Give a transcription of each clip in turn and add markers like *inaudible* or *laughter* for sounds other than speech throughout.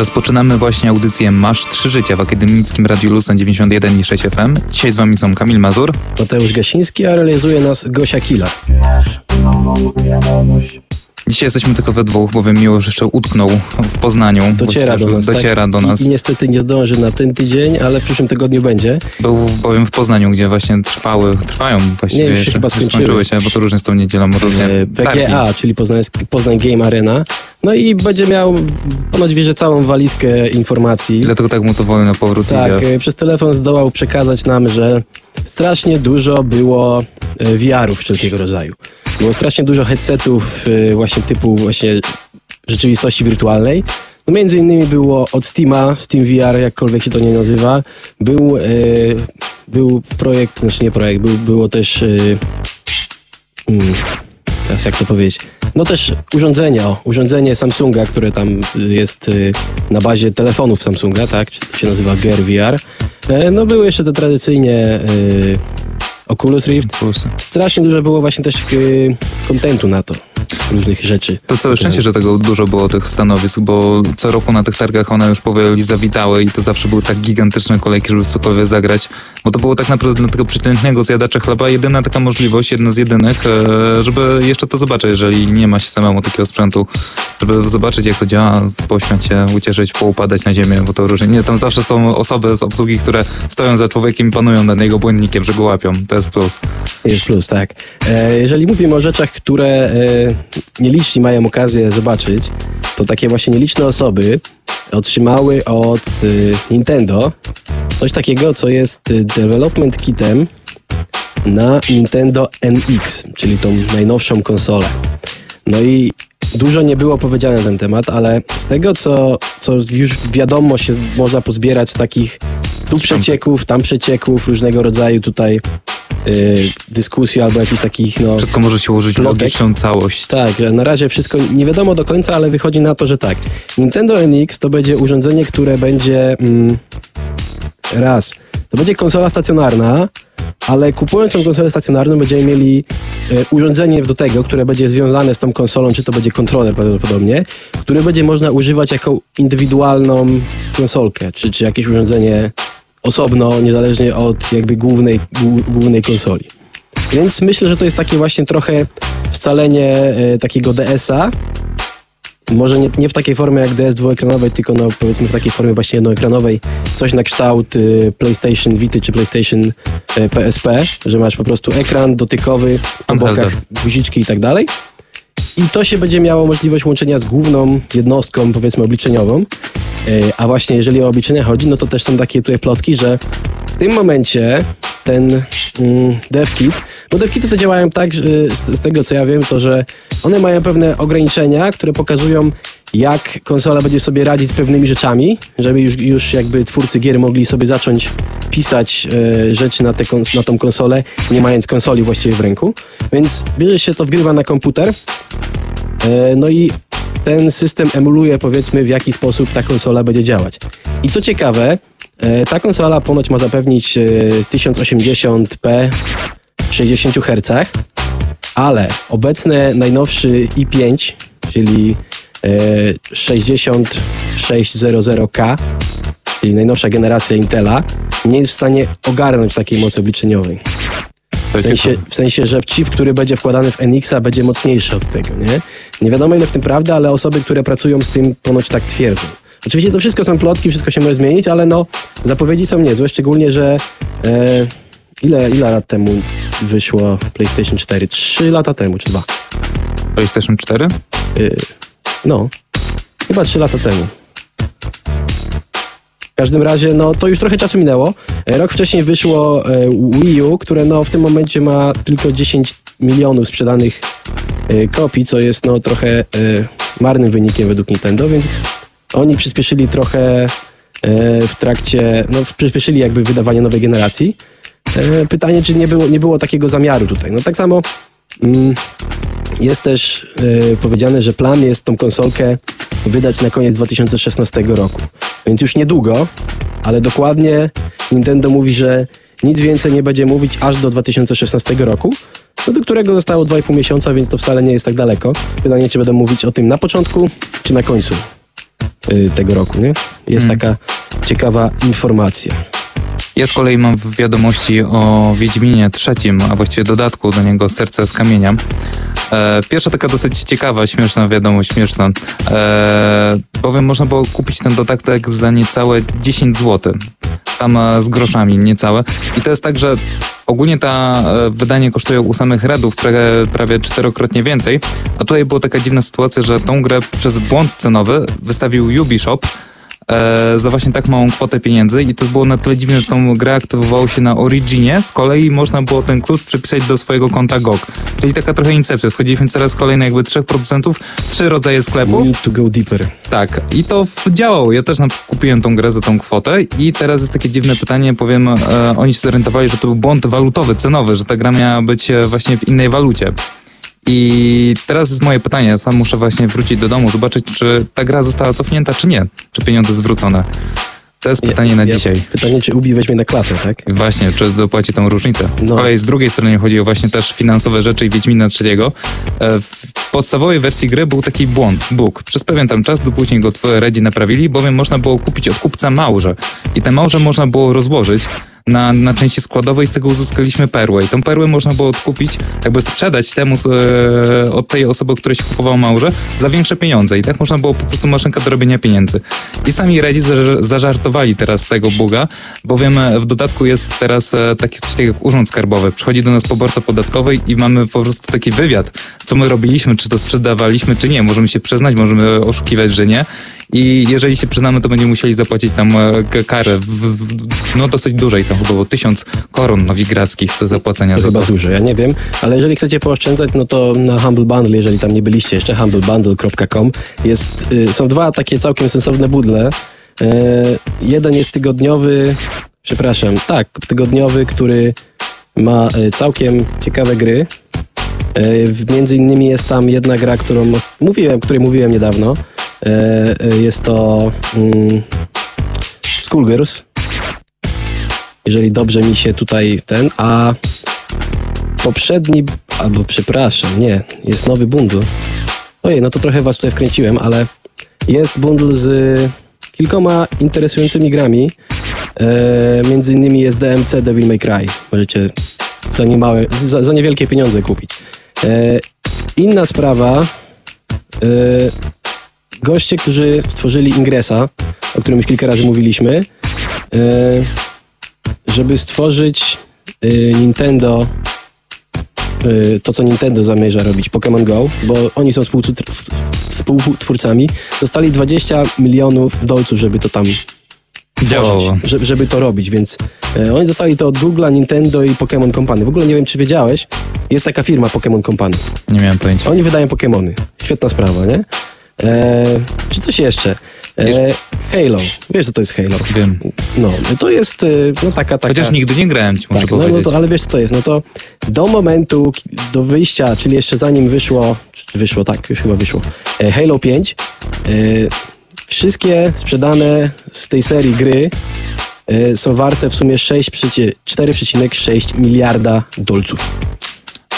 Rozpoczynamy właśnie audycję Masz Trzy Życia w Akademickim Radiu Luz na 91 i 6 FM. Dzisiaj z wami są Kamil Mazur. Mateusz Gasiński, a realizuje nas Gosia Kila. Dzisiaj jesteśmy tylko we dwóch, bowiem Miłosz jeszcze utknął w Poznaniu. Dociera do nas. Dociera tak. do nas. I, I, niestety nie zdąży na ten tydzień, ale w przyszłym tygodniu będzie. Był bowiem w Poznaniu, gdzie właśnie trwały, trwają właściwie. Nie, już się chyba skończyły. skończyły się, bo to różnie z tą niedzielą. Różnie e, PGA, czyli Poznański, Poznań Game Arena. No i będzie miał ponoć wierzę całą walizkę informacji. Dlatego tak mu to wolno powrót Tak, idzie. e, przez telefon zdołał przekazać nam, że strasznie dużo było e, VR-ów wszelkiego rodzaju. Było strasznie dużo headsetów e, właśnie typu właśnie rzeczywistości wirtualnej. No między innymi było od Steama, Steam VR, jakkolwiek się to nie nazywa. Był, e, był projekt, znaczy nie projekt, był, było też... E, mm, teraz jak to powiedzieć? No też urządzenie, o, urządzenie Samsunga, które tam jest y, na bazie telefonów Samsunga, tak? To się nazywa Gear VR. E, no były jeszcze te tradycyjnie y, Oculus Rift. Plusy. Strasznie dużo było właśnie też y, kontentu na to, różnych rzeczy. To całe szczęście, że tego dużo było tych stanowisk, bo co roku na tych targach one już powoli zawitały i to zawsze były tak gigantyczne kolejki, żeby cokolwiek zagrać, bo to było tak naprawdę dla tego przeciętnego zjadacza chleba jedyna taka możliwość, jedna z jedynych, e, żeby jeszcze to zobaczyć, jeżeli nie ma się samemu takiego sprzętu, żeby zobaczyć jak to działa, pośmiać się, ucieszyć, poupadać na ziemię, bo to różnie. Nie, tam zawsze są osoby z obsługi, które stoją za człowiekiem i panują nad jego błędnikiem, że go łapią. To jest plus. Jest plus, tak. E, jeżeli mówimy o rzeczach, które e, nieliczni mają okazję zobaczyć, to takie właśnie nieliczne osoby otrzymały od e, Nintendo coś takiego, co jest e, development kitem na Nintendo NX, czyli tą najnowszą konsolę. No i dużo nie było powiedziane na ten temat, ale z tego, co, co już wiadomo się można pozbierać z takich tu przecieków, tam przecieków, różnego rodzaju tutaj y, dyskusji albo jakichś takich, no... Wszystko może się ułożyć w logiczną całość. Tak, na razie wszystko nie wiadomo do końca, ale wychodzi na to, że tak. Nintendo NX to będzie urządzenie, które będzie mm, raz. To będzie konsola stacjonarna, ale kupując tą konsolę stacjonarną będziemy mieli e, urządzenie do tego, które będzie związane z tą konsolą, czy to będzie kontroler prawdopodobnie, który będzie można używać jako indywidualną konsolkę, czy, czy jakieś urządzenie osobno, niezależnie od jakby głównej, głó- głównej konsoli. Więc myślę, że to jest takie właśnie trochę scalenie e, takiego DS-a. Może nie, nie w takiej formie jak DS dwuekranowej, tylko no, powiedzmy w takiej formie właśnie jednoekranowej. Coś na kształt y, PlayStation Vita czy PlayStation PSP, że masz po prostu ekran dotykowy, po bokach guziczki i tak dalej. I to się będzie miało możliwość łączenia z główną jednostką, powiedzmy, obliczeniową. E, A właśnie jeżeli o obliczenia chodzi, no to też są takie tutaj plotki, że w tym momencie ten mm, DevKit, bo DevKity to działają tak, że z, z tego co ja wiem, to że one mają pewne ograniczenia, które pokazują jak konsola będzie sobie radzić z pewnymi rzeczami, żeby już, już jakby twórcy gier mogli sobie zacząć pisać e, rzeczy na, kons- na tą konsolę, nie mając konsoli właściwie w ręku. Więc bierze się to, wgrywa na komputer, E, No i ten system emuluje, powiedzmy, w jaki sposób ta konsola będzie działać. I co ciekawe, e, ta konsola ponoć ma zapewnić e, 1080p w 60 Hz, ale obecny najnowszy i5, czyli e, 6600K, czyli najnowsza generacja Intela, nie jest w stanie ogarnąć takiej mocy obliczeniowej. W sensie, w sensie, że chip, który będzie wkładany w NX-a będzie mocniejszy od tego, nie? Nie wiadomo ile w tym prawda, ale osoby, które pracują z tym ponoć tak twierdzą. Oczywiście to wszystko są plotki, wszystko się może zmienić, ale no zapowiedzi są niezłe, szczególnie, że e, ile, ile lat temu wyszło PlayStation 4? Trzy lata temu, czy dwa? PlayStation 4? No, chyba trzy lata temu. W każdym razie, no to już trochę czasu minęło. E, Rok wcześniej wyszło e, Wii U, które no w tym momencie ma tylko 10 milionów sprzedanych e, kopii, co jest no trochę marnym wynikiem według Nintendo, więc oni przyspieszyli trochę w trakcie, no przyspieszyli jakby wydawanie nowej generacji. Pytanie, czy nie było, nie było takiego zamiaru tutaj. No tak samo mm, jest też powiedziane, że plan jest tą konsolkę wydać na koniec 2016 roku. Więc już niedługo, ale dokładnie Nintendo mówi, że nic więcej nie będzie mówić aż do 2016 roku, no do którego zostało 2,5 miesiąca, więc to wcale nie jest tak daleko. Pytanie, czy będą mówić o tym na początku, czy na końcu y, tego roku, nie? Jest Mm. taka ciekawa informacja. Ja z kolei mam w wiadomości o Wiedźminie trzecim, a właściwie dodatku do niego Serce z kamienia. E, pierwsza taka dosyć ciekawa, śmieszna wiadomość, śmieszna. E, bowiem można było kupić ten dodatek za niecałe 10 zł. Tam e, z groszami niecałe. I to jest tak, że ogólnie ta wydanie kosztują u samych Redów pra, prawie czterokrotnie więcej, a tutaj była taka dziwna sytuacja, że tą grę przez błąd cenowy wystawił Ubisoft, e, za właśnie tak małą kwotę pieniędzy i to było na tyle dziwne, że tą grę aktywowało się na Originie, z kolei można było ten klucz przypisać do swojego konta GOG. Czyli taka trochę incepcja. Wchodziliśmy coraz kolejne jakby trzech producentów, trzy rodzaje sklepu. We need to go deeper. Tak, i to działało. Ja też na kupiłem tą grę za tą kwotę i teraz jest takie dziwne pytanie, powiem, e, oni się zorientowali, że to był błąd walutowy, cenowy, że ta gra miała być e, właśnie w innej walucie. I teraz jest moje pytanie, sam muszę właśnie wrócić do domu, zobaczyć, czy ta gra została cofnięta, czy nie, czy pieniądze zwrócone. To jest pytanie na Ja- dzisiaj. Pytanie, czy Ubi weźmie na klatę, tak? Właśnie, czy dopłaci tą różnicę. Z No. kolei z drugiej strony chodzi o właśnie też finansowe rzeczy i Wiedźmina trzeciego. E, W podstawowej wersji gry był taki błąd, bóg. Przez pewien tam czas, do później go twoje Redzi naprawili, bowiem można było kupić od kupca małże. I te małże można było rozłożyć na, na części składowej z tego uzyskaliśmy perłę. I tą perłę można było odkupić, jakby sprzedać temu z, e, od tej osoby, której się kupowało małże, za większe pieniądze. I tak można było po prostu maszynka do robienia pieniędzy. I sami Redzi zaż- zażartowali teraz tego buga, bowiem e, w dodatku jest teraz e, taki coś takiego jak urząd skarbowy. Przychodzi do nas poborca podatkowy i mamy po prostu taki wywiad, co my robiliśmy, czy to sprzedawaliśmy, czy nie. Możemy się przyznać, możemy oszukiwać, że nie. I jeżeli się przyznamy, to będziemy musieli zapłacić tam e, karę, w, w, no dosyć dużej, tam chyba było tysiąc koron nowigradzkich do zapłacenia To za chyba to. dużo, ja nie wiem, ale jeżeli chcecie pooszczędzać, no to na Humble Bundle, jeżeli tam nie byliście jeszcze, humblebundle.com, jest, y, są dwa takie całkiem sensowne budle. E, jeden jest tygodniowy, przepraszam, tak, tygodniowy, który ma e, całkiem ciekawe gry. W- między innymi jest tam jedna gra, którą mówiłem, której mówiłem niedawno. E, e, jest to mm, Schoolgirls. Jeżeli dobrze mi się tutaj ten, a poprzedni, albo przepraszam, nie, jest nowy bundle. Ojej, no to trochę was tutaj wkręciłem, ale jest bundle z kilkoma interesującymi grami. E, między innymi jest DMC Devil May Cry. Możecie za, niemałe, za, za niewielkie pieniądze kupić. E, inna sprawa. E, goście, którzy stworzyli Ingresa, o którym już kilka razy mówiliśmy, żeby stworzyć e, Nintendo y, to, co Nintendo zamierza robić, Pokémon Go, bo oni są współtwór- współtwórcami, dostali 20 milionów dolców, żeby to tam Działało. żeby, żeby to robić, więc e, oni dostali to od Google'a, Nintendo i Pokémon Company. W ogóle nie wiem, czy wiedziałeś, jest taka firma Pokémon Company. Nie miałem pojęcia. Oni wydają Pokémony. Świetna sprawa, nie? E, czy coś jeszcze? E, Halo. Wiesz, co to jest Halo? Wiem. No, to jest e, no, taka, taka... Chociaż nigdy nie grałem, ci Tak, no, no to, ale wiesz co to jest, no to do momentu, do wyjścia, czyli jeszcze zanim wyszło, czy wyszło, tak, już chyba wyszło, e, Halo 5, e, wszystkie sprzedane z tej serii gry e, są warte w sumie 6 przycie- 4,6 miliarda dolców.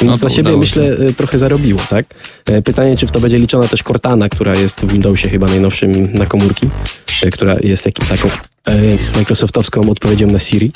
Więc No na siebie myślę e, trochę zarobiło, tak? E, Pytanie, czy w to będzie liczona też Cortana, która jest w Windowsie chyba najnowszym na komórki, e, która jest takim taką e, microsoftowską odpowiedzią na Siri.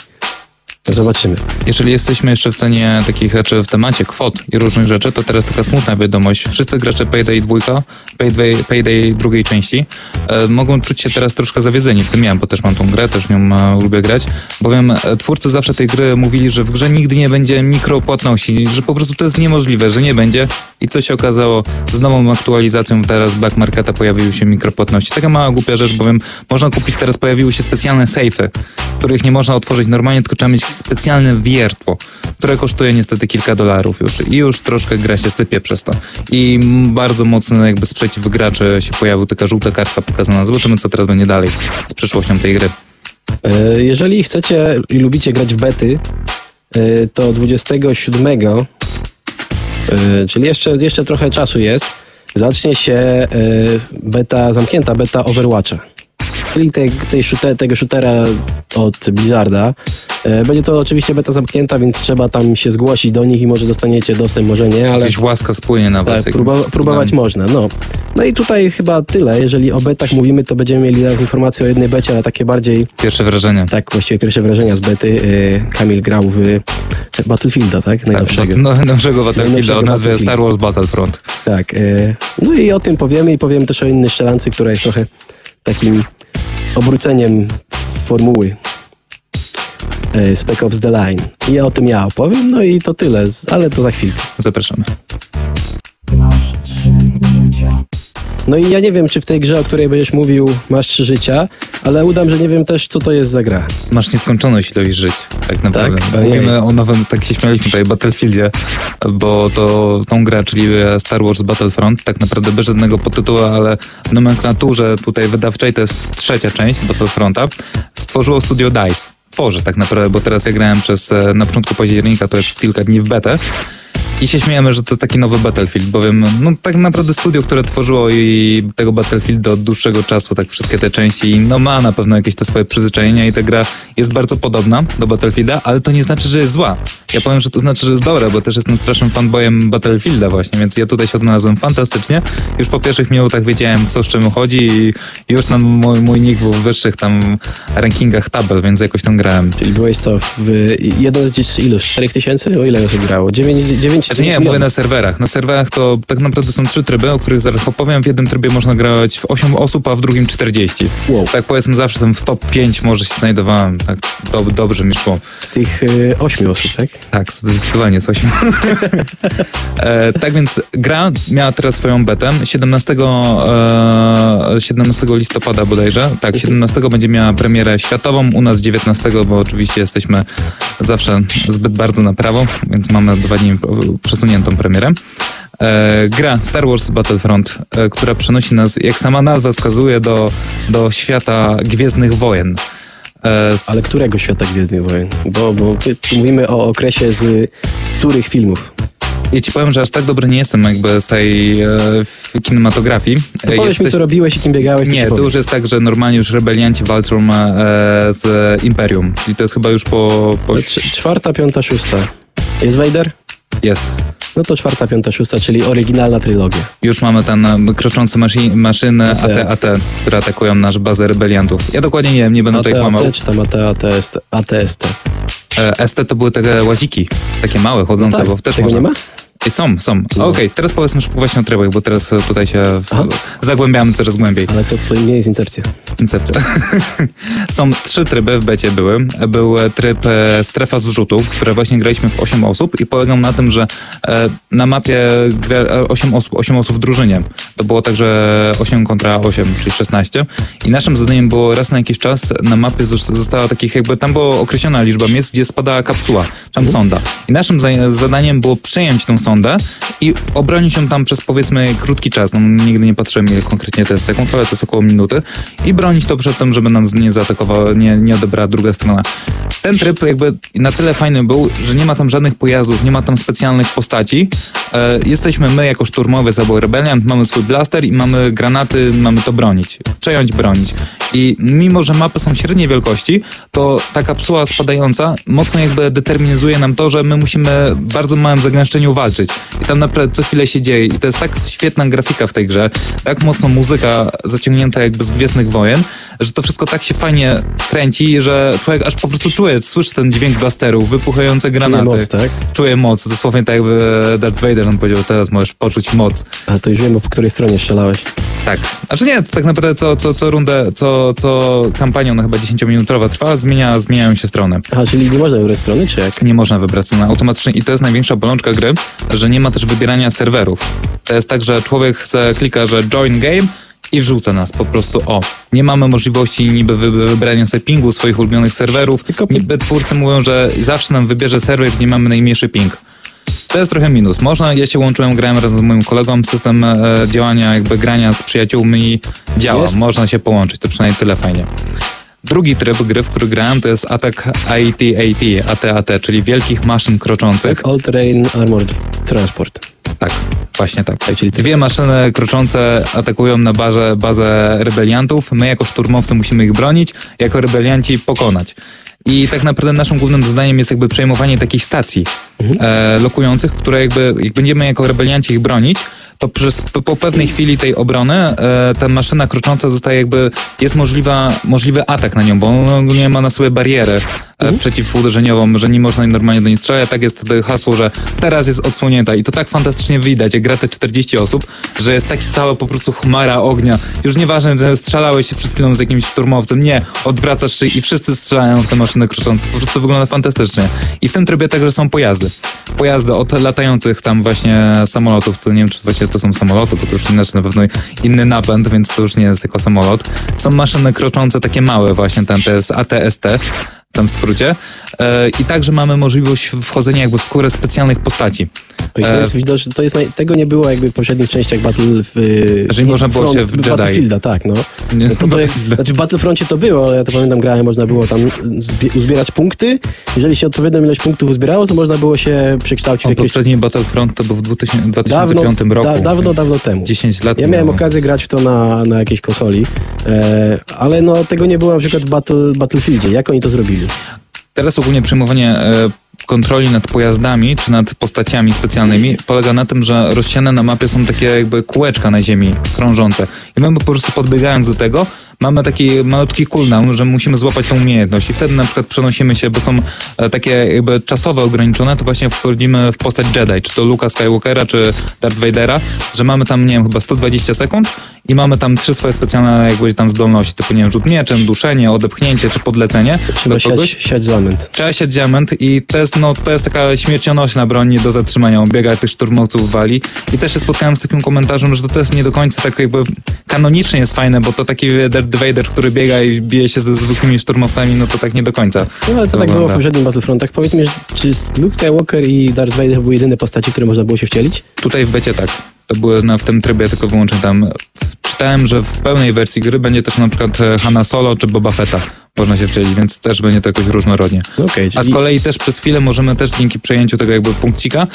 Zobaczymy. Jeżeli jesteśmy jeszcze w cenie takich rzeczy w temacie kwot i różnych rzeczy, to teraz taka smutna wiadomość. Wszyscy gracze Payday 2, Payday, Payday drugiej części e, mogą czuć się teraz troszkę zawiedzeni. W tym ja, bo też mam tą grę, też nią e, lubię grać, bowiem e, twórcy zawsze tej gry mówili, że w grze nigdy nie będzie mikropłatności, że po prostu to jest niemożliwe, że nie będzie. I co się okazało? Z nową aktualizacją teraz Black Marketa pojawiły się mikropłatności. Taka mała głupia rzecz, bowiem można kupić, teraz pojawiły się specjalne sejfy, których nie można otworzyć normalnie, tylko trzeba mieć specjalne wiertło, które kosztuje niestety kilka dolarów już. I już troszkę gra się sypie przez to. I bardzo mocny jakby sprzeciw graczy się pojawił, taka żółta kartka pokazana. Zobaczymy, co teraz będzie dalej z przyszłością tej gry. E, Jeżeli chcecie i lubicie grać w bety, e, to 27, e, czyli jeszcze, jeszcze trochę czasu jest, zacznie się e, beta, zamknięta beta Overwatcha. czyli tej, tej shooter, tego shootera od Blizzarda. E, Będzie to oczywiście beta zamknięta, więc trzeba tam się zgłosić do nich i może dostaniecie dostęp, może nie, ale Jakaś łaska spłynie na was. tak, próba, próbować można. No. no i tutaj chyba tyle. Jeżeli o betach mówimy, to będziemy mieli teraz informacje o jednej becie, ale takie bardziej, Pierwsze wrażenie. tak właściwie pierwsze wrażenia z bety. E, Kamil grał w Battlefielda, tak? Najnowszego. Tak, no, nowszego Battlefielda Najnowszego o nazwie. Star Wars Battlefront. Tak. E, no i o tym powiemy i powiemy też o innej strzelance, która jest trochę takim obróceniem formuły e, Spec Ops The Line. I o tym ja opowiem, no i to tyle, z- ale to za chwilkę. Zapraszamy. No i ja nie wiem, czy w tej grze, o której będziesz mówił, masz trzy życia, ale udam, że nie wiem też, co to jest za gra. Masz nieskończoność ilość żyć, tak naprawdę. Tak? Mówimy o nowym, tak się śmialiśmy tutaj, Battlefieldzie, bo to tą grę, czyli Star Wars Battlefront, tak naprawdę bez żadnego podtytułu, ale w nomenklaturze tutaj wydawczej, to jest trzecia część Battlefronta, stworzyło studio DICE. Tworzy tak naprawdę, bo teraz ja grałem przez, e, na początku października, to jest kilka dni w betę, I się śmiejemy, że to taki nowy Battlefield, bowiem no tak naprawdę studio, które tworzyło i tego Battlefielda od dłuższego czasu, tak wszystkie te części, no ma na pewno jakieś te swoje przyzwyczajenia i ta gra jest bardzo podobna do Battlefielda, ale to nie znaczy, że jest zła. Ja powiem, że to znaczy, że jest dobra, bo też jestem strasznym fanboyem Battlefielda właśnie, więc ja tutaj się odnalazłem fantastycznie. Już po pierwszych minutach wiedziałem, co z czym chodzi i już tam mój, mój nick był w wyższych tam rankingach tabel, więc jakoś tam grałem. Czyli byłeś co, w jeden z dziś iluś? 4 tysięcy? O ile osób grało? 9, 9 Znaczy nie, mówię na serwerach. Na serwerach to tak naprawdę są trzy tryby, o których zaraz opowiem. W jednym trybie można grać w 8 osób, a w drugim 40. Wow. Tak powiedzmy zawsze tam w top 5 może się znajdowałem. Tak do, dobrze mi szło. Z tych y, 8 osób, tak? Tak, zdecydowanie z 8. *laughs* e, tak więc gra miała teraz swoją betę. 17, e, 17 listopada bodajże. Tak, 17 będzie miała premierę światową, u nas 19, bo oczywiście jesteśmy zawsze zbyt bardzo na prawo, więc mamy dwa dni przesuniętą premierę. E, gra Star Wars Battlefront, e, która przenosi nas, jak sama nazwa wskazuje, do, do świata Gwiezdnych Wojen. E, z Ale którego świata Gwiezdnych Wojen? Bo, bo mówimy o okresie z których filmów? Ja ci powiem, że aż tak dobry nie jestem jakby z tej e, w kinematografii. To powiedz mi, co robiłeś i kim biegałeś, Nie, to już jest tak, że normalnie już rebelianci walczą e, z Imperium. Czyli to jest chyba już po... po... Cz- Czwarta, piąta, szósta. Jest Vader? Jest. No to czwarta, piąta, szósta, czyli oryginalna trylogia. Już mamy tam e, kroczące maszy- maszyny AT, AT, które atakują nasz bazę rebeliantów. Ja dokładnie nie wiem, nie będę tutaj kłamał. AT, czy tam AT, ATST, ATST. E, ST to były te łaziki, takie małe, chodzące, tak, bo też tego można... nie ma? Są, są. No. Okej, teraz powiedzmy szybko właśnie o trybach, bo teraz e, tutaj się w... Zagłębiamy coraz głębiej. Ale to, to nie jest insercja. Incepcja. *laughs* Są trzy tryby w becie były. Był e, tryb e, strefa zrzutu, które właśnie graliśmy w 8 osób i polegał na tym, że e, na mapie gra e, 8 osób, 8 osób w drużynie. To było także 8 kontra 8, czyli 16. I naszym zadaniem było raz na jakiś czas na mapie zos- została takich jakby, tam była określona liczba miejsc, gdzie spadała kapsuła, tam sonda. I naszym za- zadaniem było przejąć tą sondę i obronić ją tam przez powiedzmy krótki czas. No, nigdy nie patrzyłem ile konkretnie to jest sekund, ale to jest około minuty. I bronić to przed tym, żeby nam nie zaatakowała, nie, nie odebrała druga strona. Ten tryb jakby na tyle fajny był, że nie ma tam żadnych pojazdów, nie ma tam specjalnych postaci. E, jesteśmy my jako szturmowiec albo rebeliant, mamy swój blaster i mamy granaty, mamy to bronić. Przejąć, bronić. I mimo, że mapy są średniej wielkości, to ta kapsuła spadająca mocno jakby determinizuje nam to, że my musimy w bardzo małym zagęszczeniu walczyć. I tam naprawdę co chwilę się dzieje. I to jest tak świetna grafika w tej grze, tak mocno muzyka zaciągnięta jakby z Gwiezdnych Wojen, że to wszystko tak się fajnie kręci, że człowiek aż po prostu czuje, słyszy ten dźwięk blasterów, wypuchające granaty. moc, tak? Czuje moc. Dosłownie tak jakby Darth Vader on powiedział, teraz możesz poczuć moc. A to już wiem, po której stronie strzelałeś. Tak. Znaczy nie, to tak naprawdę co, co, co rundę, co, co kampanią, no chyba 10-minutowa trwa, zmienia, zmieniają się strony. Aha, czyli nie można wybrać strony, czy jak? Nie można wybrać strony automatycznie i to jest największa bolączka gry, że nie ma też wybierania serwerów. To jest tak, że człowiek chce, klika, że join game i wrzuca nas po prostu o. Nie mamy możliwości niby wy- wybrania sobie pingu swoich ulubionych serwerów. Niby twórcy mówią, że zawsze nam wybierze serwer, gdzie mamy najmniejszy ping. To jest trochę minus. Można, ja się łączyłem, grałem razem z moim kolegą, system e, działania jakby grania z przyjaciółmi działa. Jest. Można się połączyć, to przynajmniej tyle fajnie. Drugi tryb gry, w który grałem, to jest atak AT-AT, AT-AT, czyli wielkich maszyn kroczących. All Terrain Armored Transport. Tak. Właśnie tak. Czyli Dwie maszyny kroczące atakują na barze, bazę rebeliantów. My jako szturmowcy musimy ich bronić, jako rebelianci pokonać. I tak naprawdę naszym głównym zadaniem jest jakby przejmowanie takich stacji e, lokujących, które jakby, jak będziemy jako rebelianci ich bronić, to przez, po, po pewnej chwili tej obrony e, ta maszyna krocząca zostaje jakby, jest możliwa, możliwy atak na nią, bo ona nie ma na sobie barierę e, przeciwuderzeniową, że nie można normalnie do niej strzelać, tak jest wtedy hasło, że teraz jest odsłonięta. I to tak fantastycznie widać, jak gra te 40 osób, że jest taki cała po prostu chmara ognia. Już nieważne, że strzelałeś się przed chwilą z jakimś szturmowcem, nie, odwracasz się i wszyscy strzelają w te maszyny kroczące, po prostu wygląda fantastycznie. I w tym trybie także są pojazdy. Pojazdy od latających tam właśnie samolotów, to nie wiem, czy właśnie to są samoloty, bo to już inaczej na pewno inny napęd, więc to już nie jest tylko samolot. Są maszyny kroczące, takie małe właśnie, tam to jest ATST, tam w skrócie. E, I także mamy możliwość wchodzenia jakby w skórę specjalnych postaci. To E, jest widoczne, to jest naj... tego nie było jakby w poprzednich częściach Battle w, Że nie można było się w Jedi. Battlefielda, tak, no. Nie, no to, to jest, znaczy w Battlefroncie to było, ja to pamiętam grałem, można było tam zbie- uzbierać punkty. Jeżeli się odpowiednią ilość punktów uzbierało, to można było się przekształcić w O, jakieś poprzedni Battlefront to był w 2000, dawno, 2005 roku. da, dawno, dawno temu. 10 lat Ja miałem okazję grać w to na, na jakiejś konsoli, e, ale no tego nie było na przykład w Battle, Battlefieldzie. Jak oni to zrobili? Teraz ogólnie przejmowanie e, kontroli nad pojazdami czy nad postaciami specjalnymi polega na tym, że rozsiane na mapie są takie jakby kółeczka na ziemi krążące. I my po prostu podbiegając do tego mamy taki malutki cooldown, że musimy złapać tą umiejętność i wtedy na przykład przenosimy się, bo są e, takie jakby czasowe ograniczone, to właśnie wchodzimy w postać Jedi, czy to Luka Skywalkera, czy Darth Vadera, że mamy tam, nie wiem, chyba 120 sekund i mamy tam trzy swoje specjalne jakby tam zdolności, typu, nie wiem, rzut mieczem, duszenie, odepchnięcie, czy podlecenie Trzeba siać, siać zamęt. Trzeba siać diament i to jest, no, to jest taka śmiercionośna broń do zatrzymania. On biega, tych szturmowców wali. I też się spotkałem z takim komentarzem, że to jest nie do końca tak jakby kanonicznie jest fajne, bo to taki Darth Vader, który biega i bije się ze zwykłymi szturmowcami, no to tak nie do końca. No ale to tak wygląda. było w poprzednim Battlefrontach. Powiedz mi, czy Luke Skywalker i Darth Vader były jedyne postaci, w które można było się wcielić? Tutaj w becie tak. To były na, w tym trybie tylko wyłącznie tam. Czytałem, że w pełnej wersji gry będzie też na przykład e, Hanna Solo czy Boba Fetta. Można się wcielić, więc też będzie to jakoś różnorodnie. No Okej, A z czyli kolei też przez chwilę możemy też dzięki przejęciu tego jakby punkcika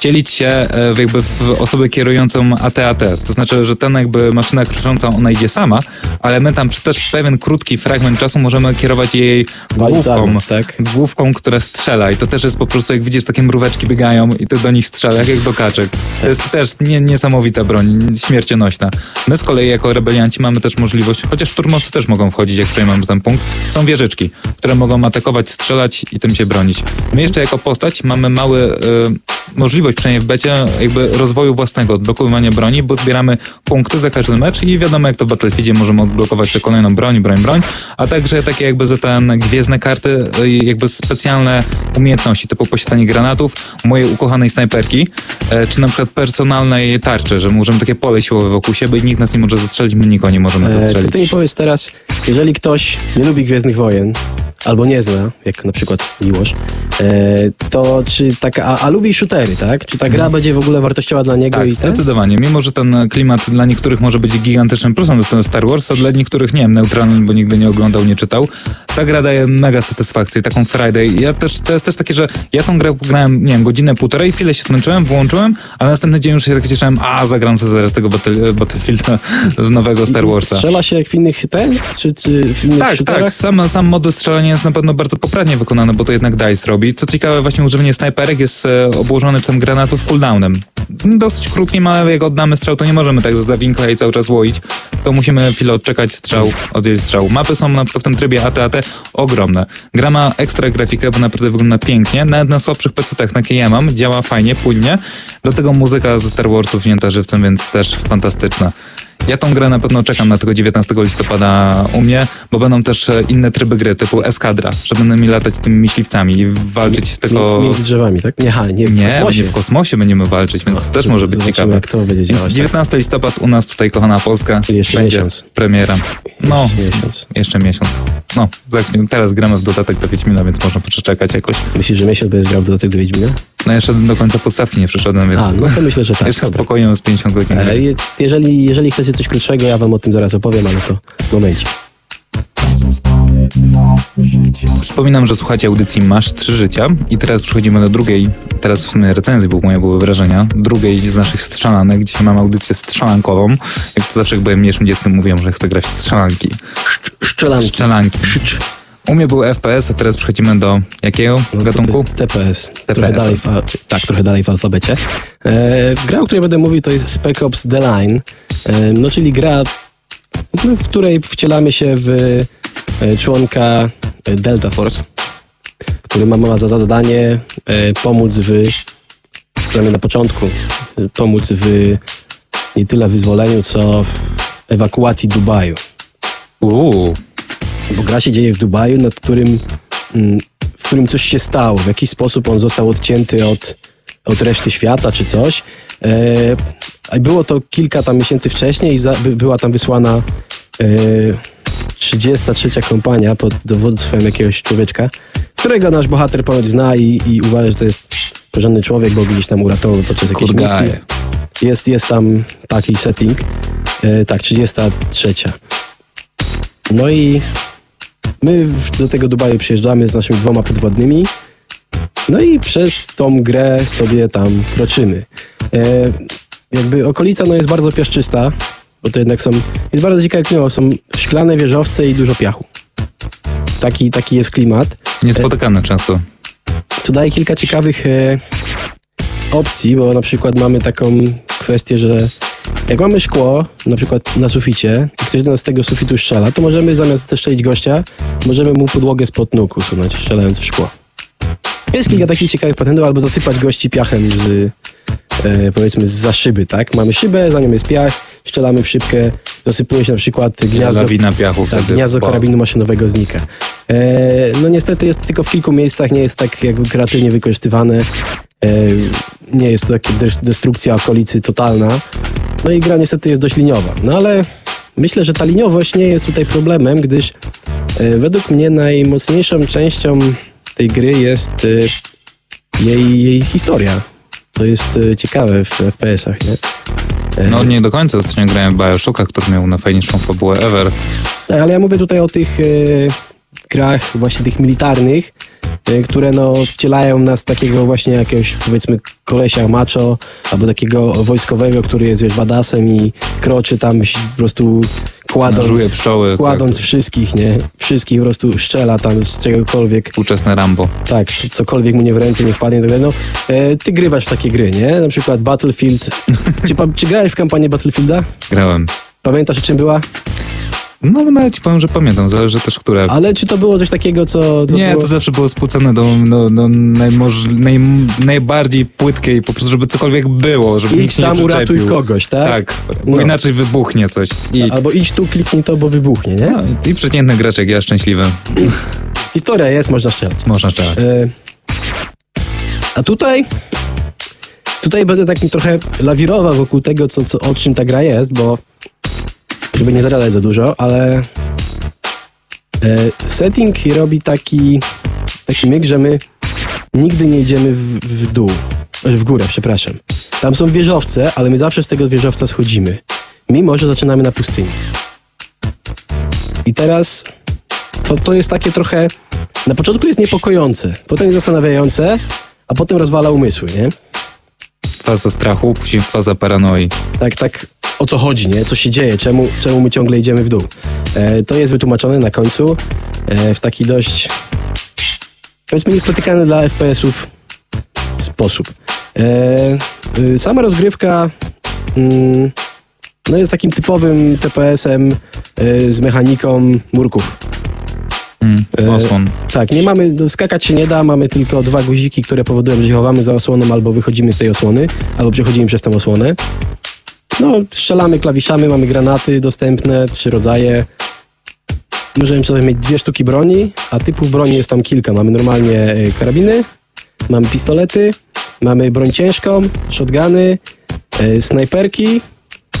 wcielić się e, w jakby w osobę kierującą AT-AT. To znaczy, że ten jakby maszyna krocząca, ona idzie sama, ale my tam przez też pewien krótki fragment czasu możemy kierować jej główką, tak? główką, która strzela i to też jest po prostu, jak widzisz, takie mróweczki biegają i ty do nich strzela, jak do kaczek. To jest też nie, niesamowita broń, śmiercionośna. My z kolei jako rebelianci mamy też możliwość, chociaż szturmowcy też mogą wchodzić, jak przejmiemy ten punkt, są wieżyczki, które mogą atakować, strzelać i tym się bronić. My jeszcze jako postać mamy mały y, możliwość, przynajmniej w becie, jakby rozwoju własnego, odblokowywania broni, bo zbieramy punkty za każdy mecz i wiadomo, jak to w Battlefieldzie możemy odblokować sobie kolejną broń, broń, broń, a także takie jakby za ten gwiezdne karty, y, jakby specjalne umiejętności, typu posiadanie granatów, mojej ukochanej snajperki, e, czy na przykład personalnej tarczy, że możemy takie pole siłowe wokół siebie i nikt nas nie może zastrzelić, my nikogo nie możemy E, to zastrzelić. ty mi powiedz teraz, jeżeli ktoś nie lubi Gwiezdnych Wojen, albo nie zna, jak na przykład Miłosz, e, to czy taka, a, a lubi shootery, tak? Czy ta gra będzie w ogóle wartościowa dla niego Tak, i ten? zdecydowanie. Mimo, że ten klimat dla niektórych może być gigantycznym plusem, ten Star Wars, a dla niektórych, nie wiem, neutralnym, bo nigdy nie oglądał, nie czytał. Ta gra daje mega satysfakcję, taką Friday. Ja też, to jest też takie, że ja tą grę grałem, nie wiem, godzinę, półtorej, chwilę się zmęczyłem, włączyłem, a następny dzień już się tak cieszyłem, a zagram sobie zaraz tego Battle, Battlefielda *laughs* nowego Star Warsa. Strzela się jak w innych ten? Czy, czy w innych Tak, shooterach? tak. Sam, sam model strzelania jest na pewno bardzo poprawnie wykonany, bo to jednak DICE robi. Co ciekawe, właśnie używanie snajperek jest e, obłożone czasem granatów cooldownem. Dosyć krótkim, ale jak oddamy strzał, to nie możemy tak z winkla i cały czas łoić. To musimy chwilę odczekać strzał, odjeść strzał. Mapy są na przykład w tym trybie AT-AT ogromne. Gra ma ekstra grafikę, bo naprawdę wygląda pięknie. Nawet na słabszych PC-tach, takie ja mam, działa fajnie, płynnie. Do tego muzyka ze Star Warsów wzięta żywcem, więc też fantastyczna. Ja tą grę na pewno czekam na tego 19 listopada u mnie, bo będą też e, inne tryby gry, typu eskadra, że będą mi latać tymi myśliwcami i walczyć tylko... Mi- Między drzewami, tak? Nie, ha, nie w Nie, kosmosie. nie, w kosmosie będziemy walczyć, więc No, też może być ciekawe. jak to będzie działać, Więc tak. 19 listopad u nas tutaj, kochana Polska, Czyli jeszcze miesiąc. premiera. No, Jeszcze miesiąc. jeszcze miesiąc. No, teraz gramy w dodatek do Wiedźmina, więc można poczekać jakoś. Myślisz, że miesiąc będziesz grał w dodatek do Wiedźmina? No jeszcze do końca podstawki nie przyszedłem, więc A, no to myślę, że tak. jeszcze Dobra. spokojnie z 50 godzin. E, jeżeli, jeżeli chcecie coś krótszego, ja wam o tym zaraz opowiem, ale to w momencie. Przypominam, że słuchacie audycji Masz Trzy Życia i teraz przechodzimy do drugiej, teraz w sumie recenzji, bo moje były wrażenia, drugiej z naszych strzelanek. Dzisiaj mam audycję strzelankową. Jak to zawsze jak byłem mniejszym dzieckiem mówiłem, że chcę grać w strzelanki. Szczelanki. Strzelanki. U mnie był FPS, a teraz przechodzimy do jakiego gatunku? TPS. Trochę TPS. dalej w, tak, trochę dalej w alfabecie. E, gra, o której będę mówił, to jest Spec Ops The Line. E, no, czyli gra, no, w której wcielamy się w e, członka e, Delta Force, który ma, ma za zadanie e, pomóc w, przynajmniej na początku, e, pomóc w nie tyle wyzwoleniu, co ewakuacji Dubaju. Uuu, Bo gra się dzieje w Dubaju, nad którym, mm, w którym coś się stało. W jakiś sposób on został odcięty od, od reszty świata czy coś. E, a było to kilka tam miesięcy wcześniej i za, by, była tam wysłana e, 33 kompania pod dowództwem jakiegoś człowieczka, którego nasz bohater ponoć zna i, i uważa, że to jest porządny człowiek, bo gdzieś tam uratował podczas jakiejś Good misji. Jest, jest tam taki setting. E, tak, 33. No i my do tego Dubaju przyjeżdżamy z naszymi dwoma podwodnymi. No i przez tą grę sobie tam kroczymy. E, jakby okolica no, jest bardzo piaszczysta, bo to jednak są. Jest bardzo ciekawe klimat. Są szklane wieżowce i dużo piachu. Taki, taki jest klimat. niespotykane często. Co daje kilka ciekawych e, opcji, bo na przykład mamy taką kwestię, że jak mamy szkło, na przykład na suficie, i ktoś do nas z tego sufitu strzela, to możemy zamiast zestrzelić gościa, możemy mu podłogę spod nóg usunąć, strzelając w szkło. Jest kilka takich ciekawych patentów, albo zasypać gości piachem z, e, powiedzmy, za szyby, tak? Mamy szybę, za nią jest piach, strzelamy w szybkę, zasypuje się na przykład gniazdo, Lawina piachu tak, wtedy. gniazdo karabinu maszynowego znika. E, no niestety jest tylko w kilku miejscach, nie jest tak jakby kreatywnie wykorzystywane. E, nie jest to taka des- destrukcja okolicy totalna. No i gra niestety jest dość liniowa. No ale myślę, że ta liniowość nie jest tutaj problemem, gdyż e, według mnie najmocniejszą częścią tej gry jest e, jej, jej historia. To jest e, ciekawe w FPS-ach, nie? No nie do końca ostatnio grałem w Bioshocka, który miał najfajniejszą fabułę ever. Tak, ale ja mówię tutaj o tych grach właśnie tych militarnych, które no wcielają nas takiego właśnie jakiegoś powiedzmy kolesia macho, albo takiego wojskowego, który jest wiesz badasem i kroczy tam po prostu kładąc, pszczoły. kładąc tak, wszystkich, nie? Wszystkich po prostu strzela tam z czegokolwiek, Współczesne Rambo. tak, cokolwiek mu nie w ręce nie wpadnie i tak dalej. No, e, ty grywasz w takie gry, nie? Na przykład Battlefield. czy, czy grałeś w kampanię Battlefielda? Grałem. Pamiętasz o czym była? No nawet ci powiem, że pamiętam, zależy też które. Ale czy to było coś takiego, co... co Nie, było... to zawsze było spłucone do, do, do najmoż, naj, najbardziej płytkiej, po prostu żeby cokolwiek było, żeby Idź nikt tam, nie uratuj kogoś, tak? Tak, bo No. inaczej wybuchnie coś. I, Albo idź tu, kliknij to, bo wybuchnie, nie? no, i przeciętny graczek, ja szczęśliwy. Historia jest, można strzelać. Można strzelać. E, a tutaj... Tutaj będę tak trochę lawirował wokół tego, co, co, o czym ta gra jest, bo żeby nie zarażać za dużo, ale e, setting robi taki, taki myk, że my nigdy nie idziemy w, w dół, e, w górę, przepraszam. Tam są wieżowce, ale my zawsze z tego wieżowca schodzimy, mimo że zaczynamy na pustyni. I teraz to, to jest takie trochę. Na początku jest niepokojące, potem jest zastanawiające, a potem rozwala umysły, nie? Faza strachu, później faza paranoi. Tak, tak. O co chodzi, nie? Co się dzieje? Czemu, czemu my ciągle idziemy w dół? E, to jest wytłumaczone na końcu e, w taki dość. Powiedzmy, niespotykany dla FPS-ów sposób. E, y, sama rozgrywka. Mm, no jest takim typowym TPS-em y, z mechaniką murków. Mm, E, osłon. Tak, nie mamy, no, skakać się nie da, mamy tylko dwa guziki, które powodują, że się chowamy za osłoną albo wychodzimy z tej osłony, albo przechodzimy przez tę osłonę. No, strzelamy klawiszami, mamy granaty dostępne, trzy rodzaje. Możemy sobie mieć dwie sztuki broni, a typów broni jest tam kilka. Mamy normalnie e, karabiny, mamy pistolety, mamy broń ciężką, shotguny, e, snajperki,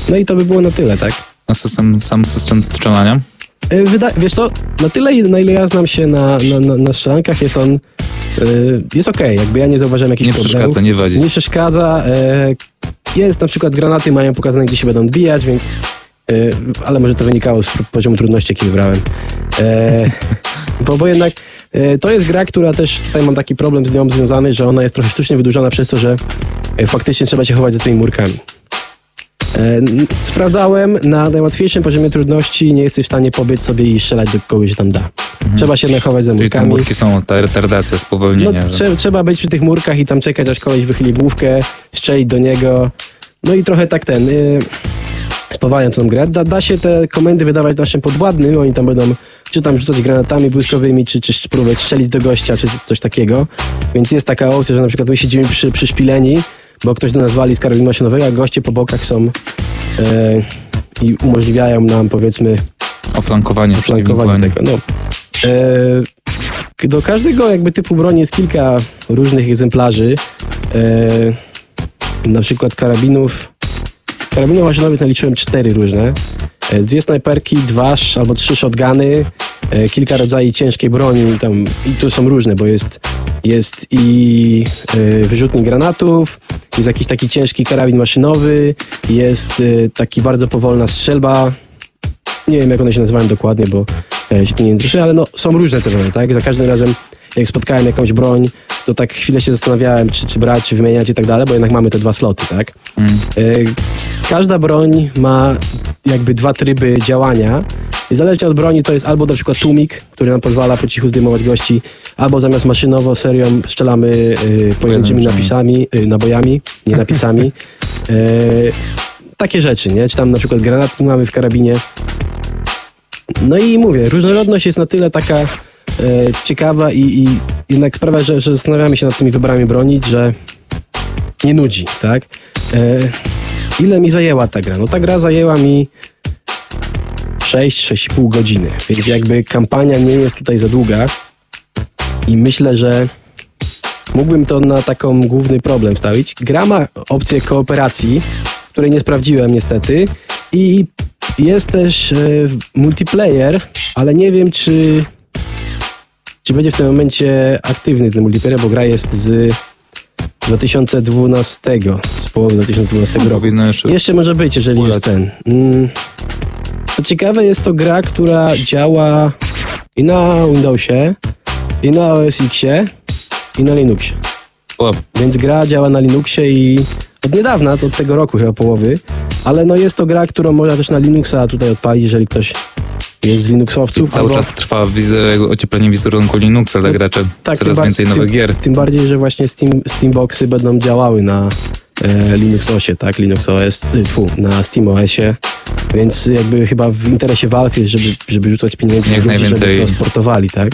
no i to by było na tyle, tak? A system, sam system strzelania? E, Wyda- wiesz co, na tyle, na ile ja znam się na, na, na, na strzelankach, jest on, jest okej, jakby ja nie zauważyłem jakichś Nie problemów. przeszkadza, nie wadzi. Nie przeszkadza. E, jest na przykład granaty, mają pokazane, gdzie się będą odbijać, więc, e, ale może to wynikało z poziomu trudności, jaki wybrałem. E, *laughs* Bo, bo jednak e, to jest gra, która też tutaj mam taki problem z nią związany, że ona jest trochę sztucznie wydłużona przez to, że e, faktycznie trzeba się chować za tymi murkami. Sprawdzałem, na najłatwiejszym poziomie trudności nie jesteś w stanie pobiec sobie i strzelać do kogoś, że tam da. Trzeba się jednak chować za Czyli te murkami. murki są ta retardacja, No, spowolnienie. że- trze- trzeba być przy tych murkach i tam czekać, aż koleś wychyli główkę, strzelić do niego. No i trochę tak ten... Yy, spowalnia tą grę. Da, da się te komendy wydawać naszym podwładnym, oni tam będą czy tam rzucać granatami błyskowymi, czy, czy próbować strzelić do gościa, czy coś takiego. Więc jest taka opcja, że na przykład my siedzimy przy, przyszpileni, bo ktoś do nas wali z karabinu maszynowego, a goście po bokach są yy, i umożliwiają nam, powiedzmy, Oflankowanie, flankowanie przeciwnika. tego. No. E, do każdego jakby typu broni jest kilka różnych egzemplarzy. E, na przykład karabinów. Karabinów maszynowych naliczyłem cztery różne. E, dwie snajperki, dwa albo trzy shotguny, kilka rodzajów ciężkiej broni. Tam, I tu są różne, bo jest, jest i wyrzutnik granatów, jest jakiś taki ciężki karabin maszynowy, jest taki bardzo powolna strzelba, nie wiem, jak one się nazywają dokładnie, bo się tym nie interesuję, ale no, są różne te broni, tak? Za każdym razem, jak spotkałem jakąś broń, to tak chwilę się zastanawiałem, czy, czy brać, czy wymieniać i tak dalej, bo jednak mamy te dwa sloty, tak? Mm. E, Każda broń ma jakby dwa tryby działania. I zależnie od broni to jest albo na przykład tłumik, który nam pozwala po cichu zdejmować gości, albo zamiast maszynowo serią strzelamy y, pojedynczymi napisami, nabojami, nie napisami. *laughs* E, takie rzeczy, nie? Czy tam na przykład granatnik mamy w karabinie. No i mówię, różnorodność jest na tyle taka e, ciekawa i, i jednak sprawia, że, że zastanawiamy się nad tymi wyborami bronić, że nie nudzi, tak? E, ile mi zajęła ta gra? No ta gra zajęła mi 6-6,5 godziny, więc jakby kampania nie jest tutaj za długa i myślę, że mógłbym to na taką główny problem wstawić. Gra ma opcję kooperacji, której nie sprawdziłem niestety i jest też multiplayer, ale nie wiem czy czy będzie w tym momencie aktywny ten multiplayer, bo gra jest z 2012, z połowy 2012 roku. Powinno jeszcze... Jeszcze może być, jeżeli jest ten. Mm. Co ciekawe, jest to gra, która działa i na Windowsie, i na OS Xie, i na Linuxie. O, Więc gra działa na Linuxie i od niedawna, to od tego roku chyba połowy, ale no jest to gra, którą można też na Linuxa tutaj odpalić, jeżeli ktoś jest z Linuxowców. cały albo- czas trwa wizer- ocieplenie wizerunku Linuxa dla graczy. tak, Coraz tym ba- więcej tym, nowych gier. Tym bardziej, że właśnie Steam, Steamboxy będą działały na e, Linuxosie, tak? Linux OS, y, tfu, na Steam OSie. Więc jakby chyba w interesie Valve jest, żeby, żeby rzucać pieniędzy ludzi, żeby najwięcej. to sportowali, tak?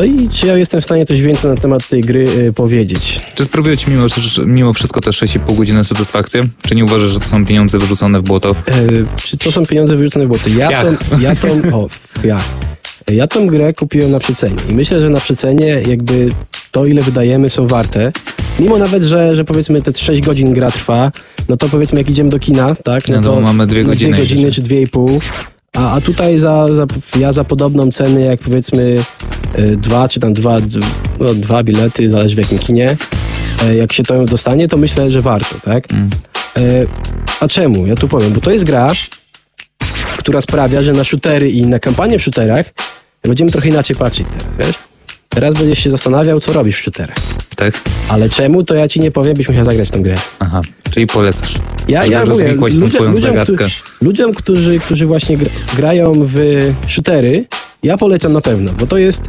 No i czy ja jestem w stanie coś więcej na temat tej gry y, powiedzieć? Czy sprawia ci mimo, mimo wszystko te 6,5 godziny satysfakcję? Czy nie uważasz, że to są pieniądze wyrzucone w błoto? E, czy to są pieniądze wyrzucone w błoto? Ja Jak? tą, ja tą, *laughs* o, ja. Ja tą grę kupiłem na przecenie i myślę, że na przecenie jakby to, ile wydajemy, są warte. Mimo nawet, że, że powiedzmy te 6 godzin gra trwa, no to powiedzmy jak idziemy do kina, tak? No to mamy dwie na godziny Dwie godziny jeszcze. czy dwie i pół. A, a tutaj za, za, ja za podobną cenę, jak powiedzmy e, dwa czy tam dwa, no, dwa bilety, zależy w jakim kinie, e, jak się to dostanie, to myślę, że warto, tak? Mm. E, a czemu? Ja tu powiem, bo to jest gra, która sprawia, że na shootery i na kampanię w shooterach będziemy trochę inaczej patrzeć teraz, wiesz? Teraz będziesz się zastanawiał, co robisz w shooterach. Tak? Ale czemu, to ja ci nie powiem, byś musiał zagrać tę grę. Aha, czyli polecasz. Ja, ja mówię, twoją ludziom, którzy, ludziom którzy, którzy właśnie gr- grają w shootery, ja polecam na pewno, bo to jest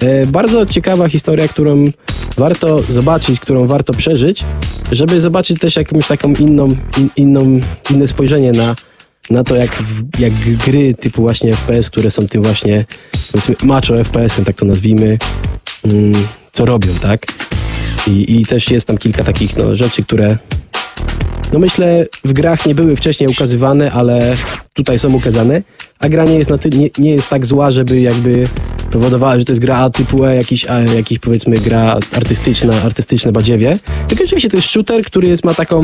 e, bardzo ciekawa historia, którą warto zobaczyć, którą warto przeżyć, żeby zobaczyć też jakąś taką inną, in, inną inne spojrzenie na, na to, jak, w, jak gry typu właśnie FPS, które są tym właśnie, powiedzmy, macho FPS-em, tak to nazwijmy, mm, co robią, tak? I, I też jest tam kilka takich no, rzeczy, które no myślę, w grach nie były wcześniej ukazywane, ale tutaj są ukazane, a gra nie jest, na ty- nie, nie jest tak zła, żeby jakby powodowała, że to jest gra typu E, jakiś, a, jakiś powiedzmy gra artystyczna, artystyczne badziewie. Tylko rzeczywiście to jest shooter, który jest, ma taką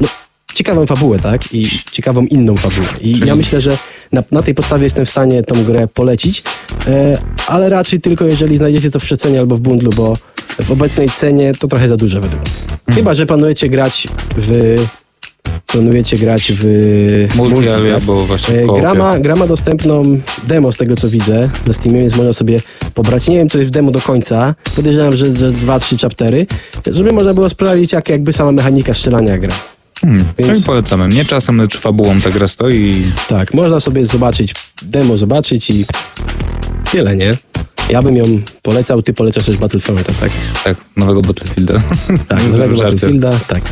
no, ciekawą fabułę, tak? I ciekawą inną fabułę. I ja myślę, że na, na tej podstawie jestem w stanie tą grę polecić, e, ale raczej tylko jeżeli znajdziecie to w przecenie albo w bundlu, bo w obecnej cenie to trochę za dużo według mnie. Chyba, że planujecie grać w planujecie grać w Multi, tak? albo właśnie E. Gra ma, gra ma dostępną demo z tego co widzę na Steamie, więc można sobie pobrać. Nie wiem, co jest w demo do końca. Podejrzewam, że, że dwa, trzy chaptery, żeby można było sprawdzić, jak jakby sama mechanika strzelania gra. Hmm, Więc- Więc... polecamy. Nie czasem, lecz fabułą ta gra stoi. Tak, można sobie zobaczyć, demo zobaczyć i tyle, nie? Ja bym ją polecał, ty polecasz też Battlefronta, tak? Tak, nowego Battlefielda. Tak, *laughs* nowego. Battlefielda, tak.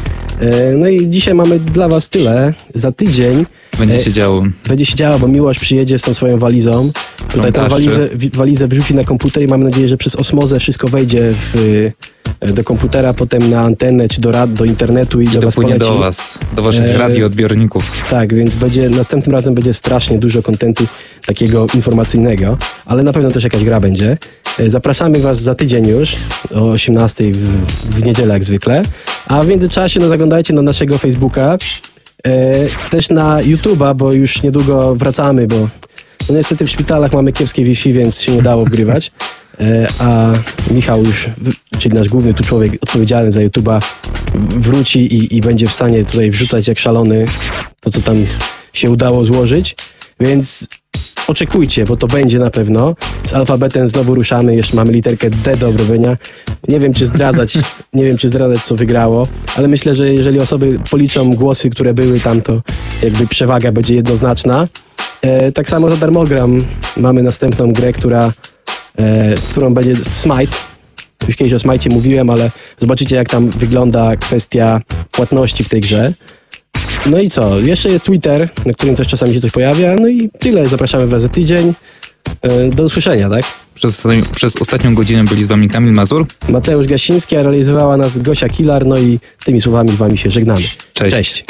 E, No i dzisiaj mamy dla was tyle. Za tydzień Będzie E, się działo. będzie się działo, bo Miłosz przyjedzie z tą swoją walizą. Tutaj tę walizę, walizę wrzuci na komputer i mamy nadzieję, że przez osmozę wszystko wejdzie w, e, do komputera, potem na antenę, czy do, rad, do internetu i, I do was poleci. do was, do waszych E, radioodbiorników. Tak, więc będzie, następnym razem będzie strasznie dużo kontentu takiego informacyjnego, ale na pewno też jakaś gra będzie. E, Zapraszamy Was za tydzień już o 18 w, w niedzielę jak zwykle, a w międzyczasie no, zaglądajcie na naszego Facebooka, e, też na YouTube'a, bo już niedługo wracamy, bo no, niestety w szpitalach mamy kiepskie Wi-Fi, więc się nie dało wgrywać. E, a Michał już, czyli nasz główny tu człowiek odpowiedzialny za YouTube'a, wróci i, i będzie w stanie tutaj wrzucać jak szalony to, co tam się udało złożyć. Więc oczekujcie, bo to będzie na pewno. Z alfabetem znowu ruszamy, jeszcze mamy literkę D do obrobienia. Nie wiem, czy zdradzać, *laughs* nie wiem, czy zdradzać, co wygrało, ale myślę, że jeżeli osoby policzą głosy, które były tam, to jakby przewaga będzie jednoznaczna. E, tak samo za darmogram mamy następną grę, która, e, którą będzie Smite. Już kiedyś o Smite mówiłem, ale zobaczycie, jak tam wygląda kwestia płatności w tej grze. No i co? Jeszcze jest Twitter, na którym też czasami się coś pojawia. No i tyle. Zapraszamy Was za tydzień. E, Do usłyszenia, tak? Przez, ostatnią- przez ostatnią godzinę byli z wami Kamil Mazur. Mateusz Gasiński, a realizowała nas Gosia Kilar. No i tymi słowami z Wami się żegnamy. Cześć. Cześć.